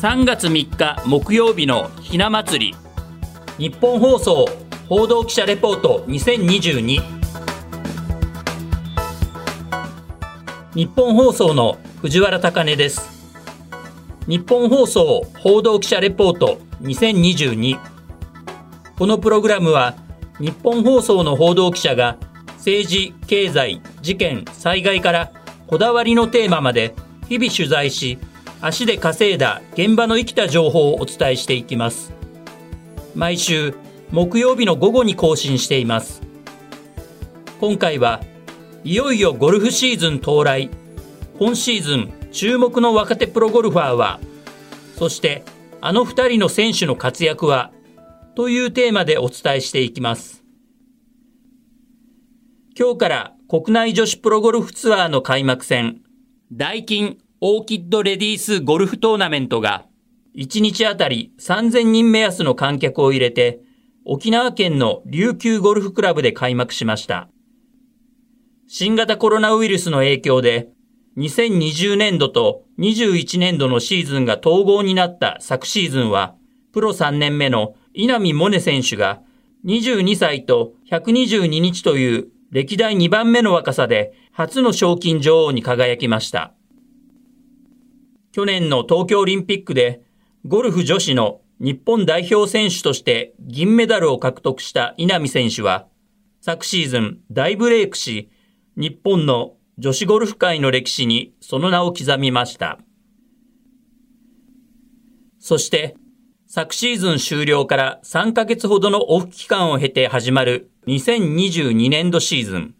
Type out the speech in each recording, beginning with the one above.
3月3日木曜日のひな祭り。日本放送報道記者レポート2022日本放送の藤原貴根です。日本放送報道記者レポート2022このプログラムは日本放送の報道記者が政治、経済、事件、災害からこだわりのテーマまで日々取材し足で稼いだ現場の生きた情報をお伝えしていきます。毎週木曜日の午後に更新しています。今回はいよいよゴルフシーズン到来。今シーズン注目の若手プロゴルファーはそしてあの2人の選手の活躍はというテーマでお伝えしていきます。今日から国内女子プロゴルフツアーの開幕戦ダイキンオーキッドレディースゴルフトーナメントが1日あたり3000人目安の観客を入れて沖縄県の琉球ゴルフクラブで開幕しました。新型コロナウイルスの影響で2020年度と21年度のシーズンが統合になった昨シーズンはプロ3年目の稲見萌寧選手が22歳と122日という歴代2番目の若さで初の賞金女王に輝きました。去年の東京オリンピックでゴルフ女子の日本代表選手として銀メダルを獲得した稲見選手は昨シーズン大ブレイクし日本の女子ゴルフ界の歴史にその名を刻みました。そして昨シーズン終了から3ヶ月ほどのオフ期間を経て始まる2022年度シーズン。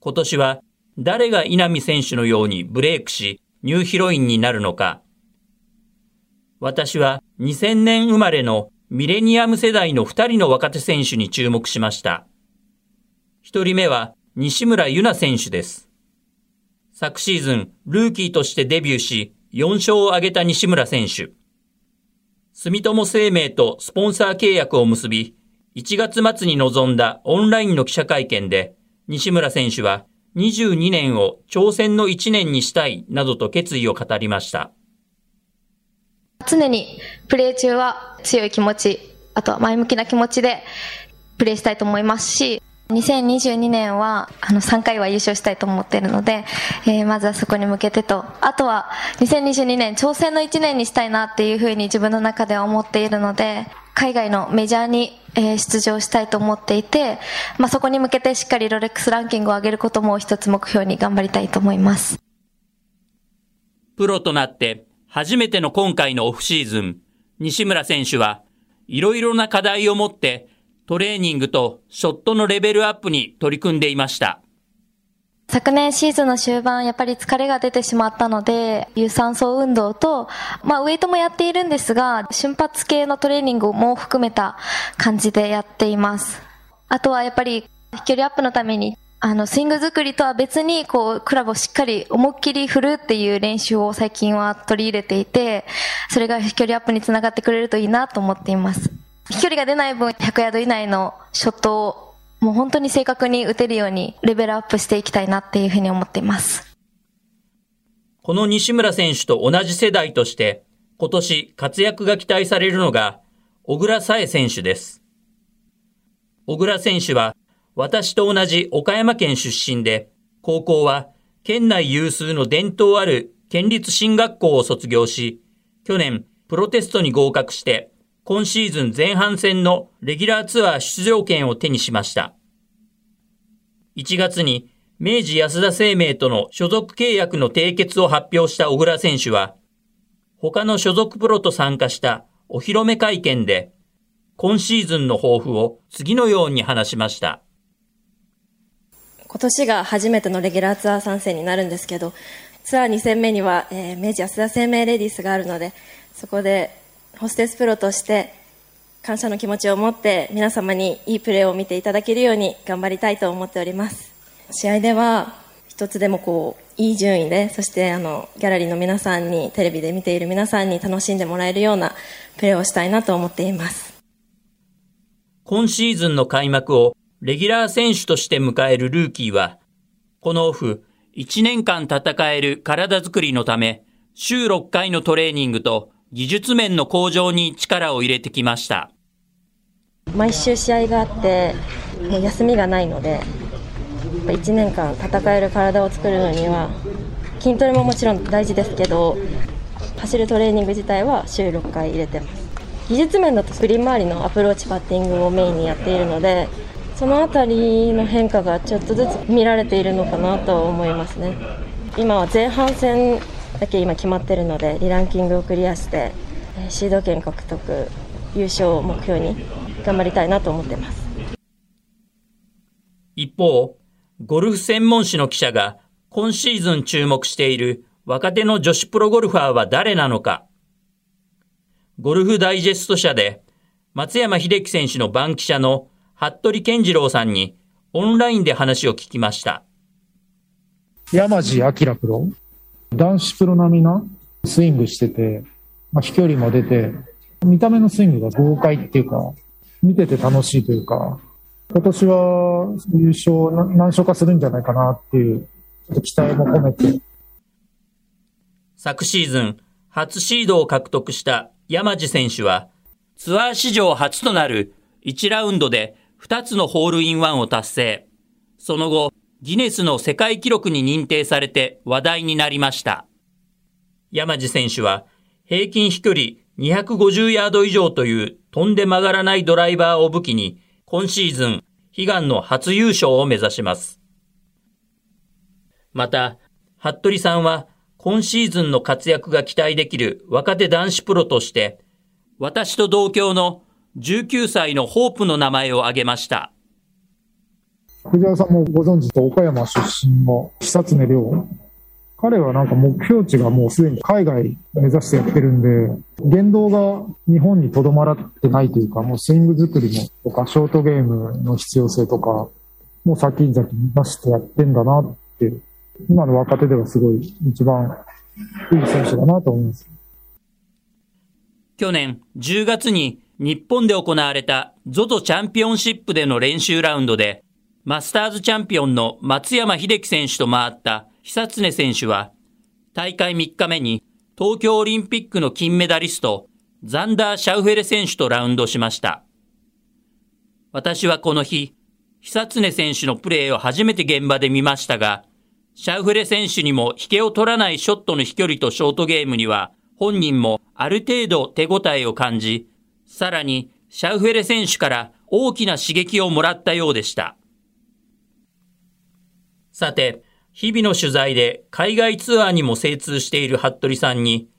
今年は誰が稲見選手のようにブレイクし、ニューヒロインになるのか。私は2000年生まれのミレニアム世代の2人の若手選手に注目しました。1人目は西村優奈選手です。昨シーズン、ルーキーとしてデビューし、4勝を挙げた西村選手。住友生命とスポンサー契約を結び、1月末に臨んだオンラインの記者会見で、西村選手は22年を挑戦の1年にしたいなどと決意を語りました。常にプレー中は強い気持ち、あとは前向きな気持ちでプレーしたいと思いますし、2022年はあの3回は優勝したいと思っているので、えー、まずはそこに向けてと、あとは2022年挑戦の1年にしたいなっていうふうに自分の中では思っているので、海外のメジャーに、出場したいと思っていて、まあ、そこに向けてしっかりロレックスランキングを上げることも一つ目標に頑張りたいと思います。プロとなって初めての今回のオフシーズン、西村選手はいろいろな課題を持ってトレーニングとショットのレベルアップに取り組んでいました。昨年シーズンの終盤、やっぱり疲れが出てしまったので、有酸素運動と、まあ、ウェイトもやっているんですが、瞬発系のトレーニングも含めた感じでやっています。あとはやっぱり、飛距離アップのために、あの、スイング作りとは別に、こう、クラブをしっかり思いっきり振るっていう練習を最近は取り入れていて、それが飛距離アップにつながってくれるといいなと思っています。飛距離が出ない分、100ヤード以内のショットをもう本当に正確に打てるようにレベルアップしていきたいなっていうふうに思っています。この西村選手と同じ世代として今年活躍が期待されるのが小倉沙恵選手です。小倉選手は私と同じ岡山県出身で高校は県内有数の伝統ある県立進学校を卒業し去年プロテストに合格して今シーズン前半戦のレギュラーツアー出場権を手にしました。1月に明治安田生命との所属契約の締結を発表した小倉選手は、他の所属プロと参加したお披露目会見で、今シーズンの抱負を次のように話しました。今年が初めてのレギュラーツアー参戦になるんですけど、ツアー2戦目には、えー、明治安田生命レディースがあるので、そこでホステスプロとして感謝の気持ちを持って皆様にいいプレーを見ていただけるように頑張りたいと思っております。試合では一つでもこういい順位でそしてあのギャラリーの皆さんにテレビで見ている皆さんに楽しんでもらえるようなプレーをしたいなと思っています。今シーズンの開幕をレギュラー選手として迎えるルーキーはこのオフ1年間戦える体づくりのため週6回のトレーニングと技術面の向上に力を入れてきました。毎週試合があって、もう休みがないので、1年間戦える体を作るのには、筋トレももちろん大事ですけど、走るトレーニング自体は週6回入れてます。技術面だとグリーン周りのアプローチパッティングをメインにやっているので、その辺りの変化がちょっとずつ見られているのかなと思いますね。今は前半戦だけ今決まっているので、リランキングをクリアして、シード権獲得、優勝を目標に頑張りたいなと思っています。一方、ゴルフ専門誌の記者が今シーズン注目している若手の女子プロゴルファーは誰なのか。ゴルフダイジェスト社で松山秀樹選手の番記者の服部健次郎さんにオンラインで話を聞きました。山地明プロ、男子プロ並みなスイングしてて、まあ、飛距離も出て、見た目のスイングが豪快っていうか、見てて楽しいというか、今年は優勝何勝かするんじゃないかなっていう、ちょっと期待も込めて。昨シーズン、初シードを獲得した山地選手は、ツアー史上初となる1ラウンドで2つのホールインワンを達成。その後、ギネスの世界記録に認定されて話題になりました。山地選手は平均飛距離250ヤード以上という飛んで曲がらないドライバーを武器に今シーズン悲願の初優勝を目指します。また、服部さんは今シーズンの活躍が期待できる若手男子プロとして私と同郷の19歳のホープの名前を挙げました。藤原さんもご存知と岡山出身の久常涼。彼はなんか目標値がもうすでに海外目指してやってるんで、言動が日本にとどまらってないというか、もうスイング作りもとか、ショートゲームの必要性とか、もう先々目指してやってんだなって、今の若手ではすごい一番いい選手だなと思います。去年10月に日本で行われた ZOZO チャンピオンシップでの練習ラウンドで、マスターズチャンピオンの松山秀樹選手と回った久常選手は、大会3日目に東京オリンピックの金メダリスト、ザンダー・シャウフェレ選手とラウンドしました。私はこの日、久常選手のプレーを初めて現場で見ましたが、シャウフェレ選手にも引けを取らないショットの飛距離とショートゲームには、本人もある程度手応えを感じ、さらにシャウフェレ選手から大きな刺激をもらったようでした。さて、日々の取材で海外ツアーにも精通している服部さんに、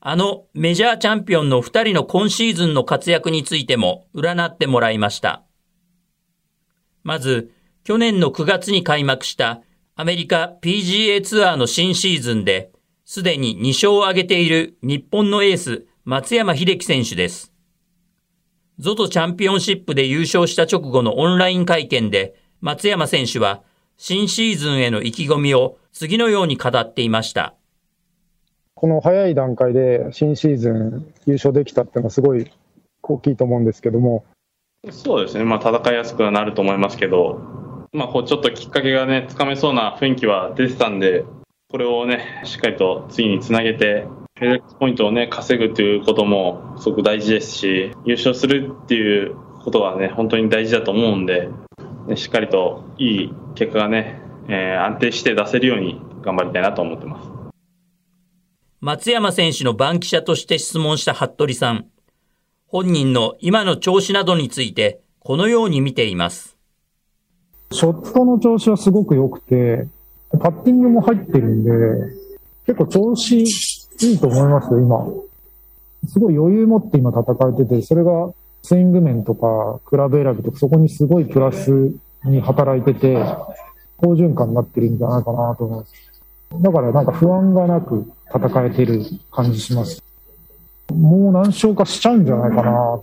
あのメジャーチャンピオンの二人の今シーズンの活躍についても占ってもらいました。まず、去年の9月に開幕したアメリカ PGA ツアーの新シーズンで、すでに2勝を挙げている日本のエース、松山秀樹選手です。ZOZO チャンピオンシップで優勝した直後のオンライン会見で、松山選手は新シーズンへの意気込みを次のように語っていました。この早い段階で新シーズン優勝できたっていうのはすごい大きいと思うんですけども。そうですね、まあ、戦いやすくはなると思いますけど、まあ、こうちょっときっかけがね、つかめそうな雰囲気は出てたんで、これをね、しっかりと次につなげて、フェデックスポイントをね、稼ぐということもすごく大事ですし、優勝するっていうことはね、本当に大事だと思うんで、ね、しっかりといい結果がね、えー、安定して出せるように頑張りたいなと思ってます。松山選手の番記者として質問した服部さん。本人の今の調子などについて、このように見ています。ショットの調子はすごく良くて、パッティングも入ってるんで、結構調子いいと思いますよ、今。すごい余裕持って今戦えてて、それがスイング面とか、クラブ選びとか、そこにすごいプラスに働いてて、好循環になってるんじゃないかなと思います。だからなんか不安がなく戦えてる感じします。もう何勝かしちゃうんじゃないかな。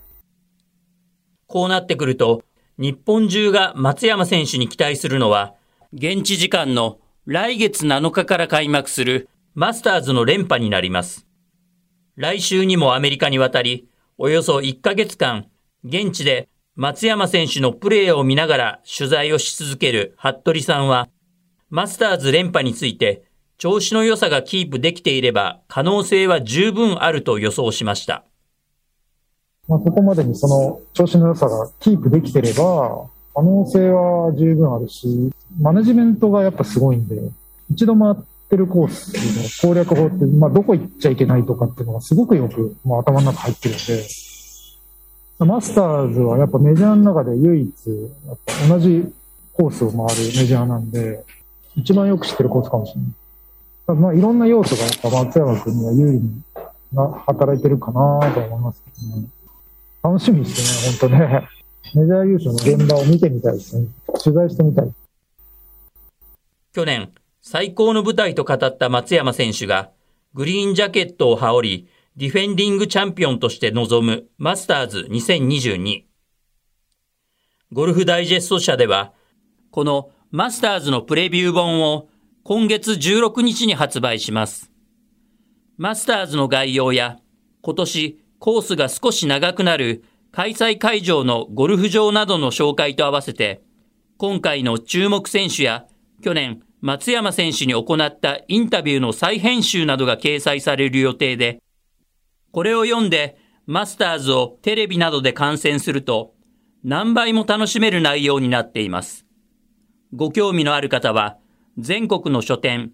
こうなってくると、日本中が松山選手に期待するのは、現地時間の来月7日から開幕するマスターズの連覇になります。来週にもアメリカに渡り、およそ1ヶ月間現地で松山選手のプレーを見ながら取材をし続ける服部さんは、マスターズ連覇について調子の良さがキープできていれば可能性は十分あると予想しました。まあ、ここまでにその調子の良さがキープできてれば、可能性は十分あるし、マネジメントがやっぱすごいんで、一度回ってるコースの攻略法って、まあ、どこ行っちゃいけないとかっていうのがすごくよく、まあ、頭の中入ってるんで、マスターズはやっぱメジャーの中で唯一、同じコースを回るメジャーなんで、一番よく知ってるコースかもしれない。まあ、いろんな要素がやっぱ松山君には有利に働いてるかなと思いますけどね。楽しみですね、本当ね。メジャー優勝の現場を見てみたいですね。取材してみたい。去年、最高の舞台と語った松山選手が、グリーンジャケットを羽織り、ディフェンディングチャンピオンとして臨むマスターズ2022。ゴルフダイジェスト社では、このマスターズのプレビュー本を今月16日に発売します。マスターズの概要や今年コースが少し長くなる開催会場のゴルフ場などの紹介と合わせて、今回の注目選手や去年松山選手に行ったインタビューの再編集などが掲載される予定で、これを読んでマスターズをテレビなどで観戦すると何倍も楽しめる内容になっています。ご興味のある方は、全国の書店、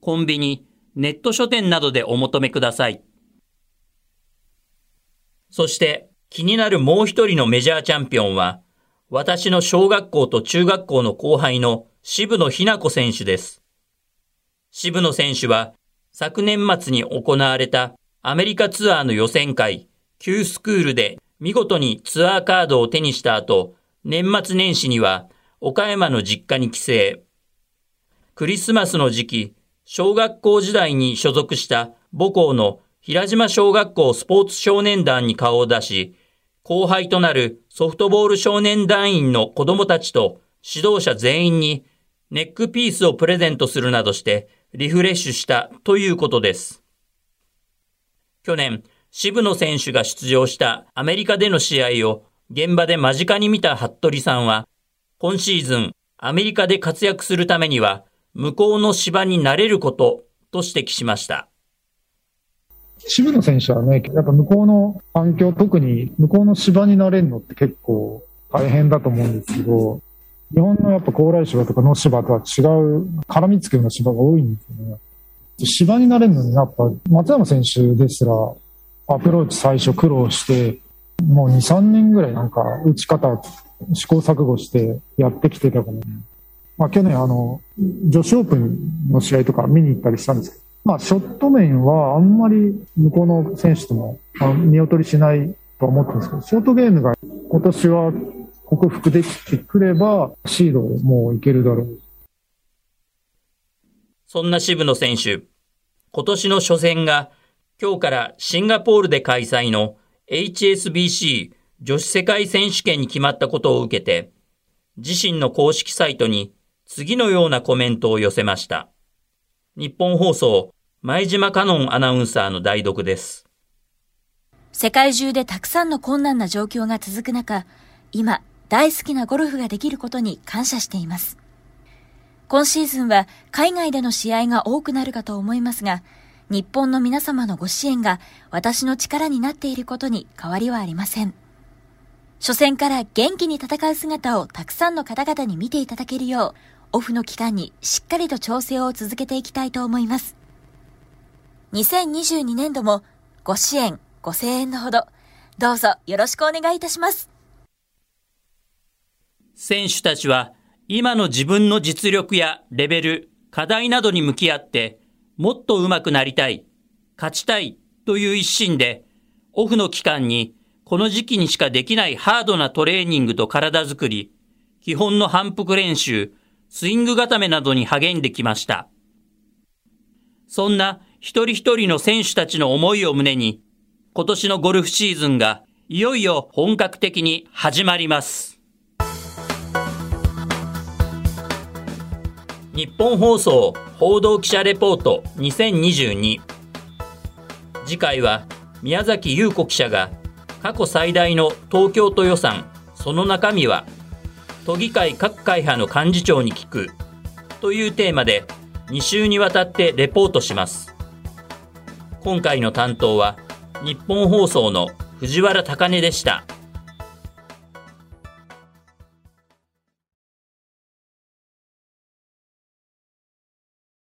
コンビニ、ネット書店などでお求めください。そして気になるもう一人のメジャーチャンピオンは、私の小学校と中学校の後輩の渋野日向子選手です。渋野選手は昨年末に行われたアメリカツアーの予選会 Q スクールで見事にツアーカードを手にした後、年末年始には岡山の実家に帰省。クリスマスの時期、小学校時代に所属した母校の平島小学校スポーツ少年団に顔を出し、後輩となるソフトボール少年団員の子供たちと指導者全員にネックピースをプレゼントするなどしてリフレッシュしたということです。去年、渋野選手が出場したアメリカでの試合を現場で間近に見た服部さんは、今シーズン、アメリカで活躍するためには、向こうの芝になれることと指摘しました。渋野選手はね、やっぱ向こうの環境、特に向こうの芝になれるのって結構大変だと思うんですけど、日本のやっぱ高麗芝とかの芝とは違う絡みつくような芝が多いんですよね。芝になれるのにやっぱ松山選手ですらアプローチ最初苦労して、もう2、3年ぐらいなんか打ち方試行錯誤してやってきてたからね。まあ去年あの、女子オープンの試合とか見に行ったりしたんですけど、まあショット面はあんまり向こうの選手とも見劣りしないと思ってんですけど、ショートゲームが今年は克服できてくれば、シードもういけるだろう。そんな渋野選手、今年の初戦が今日からシンガポールで開催の HSBC 女子世界選手権に決まったことを受けて、自身の公式サイトに次のようなコメントを寄せました。日本放送、前島香音アナウンサーの代読です。世界中でたくさんの困難な状況が続く中、今、大好きなゴルフができることに感謝しています。今シーズンは海外での試合が多くなるかと思いますが、日本の皆様のご支援が私の力になっていることに変わりはありません。初戦から元気に戦う姿をたくさんの方々に見ていただけるよう、オフの期間にしっかりと調整を続けていきたいと思います。2022年度もご支援、ご声援のほど、どうぞよろしくお願いいたします。選手たちは今の自分の実力やレベル、課題などに向き合ってもっと上手くなりたい、勝ちたいという一心で、オフの期間にこの時期にしかできないハードなトレーニングと体づくり、基本の反復練習、スイング固めなどに励んできました。そんな一人一人の選手たちの思いを胸に、今年のゴルフシーズンがいよいよ本格的に始まります。日本放送報道記者レポート2022次回は宮崎優子記者が過去最大の東京都予算その中身は都議会各会派の幹事長に聞くというテーマで2週にわたってレポートします。今回の担当は日本放送の藤原貴根でした。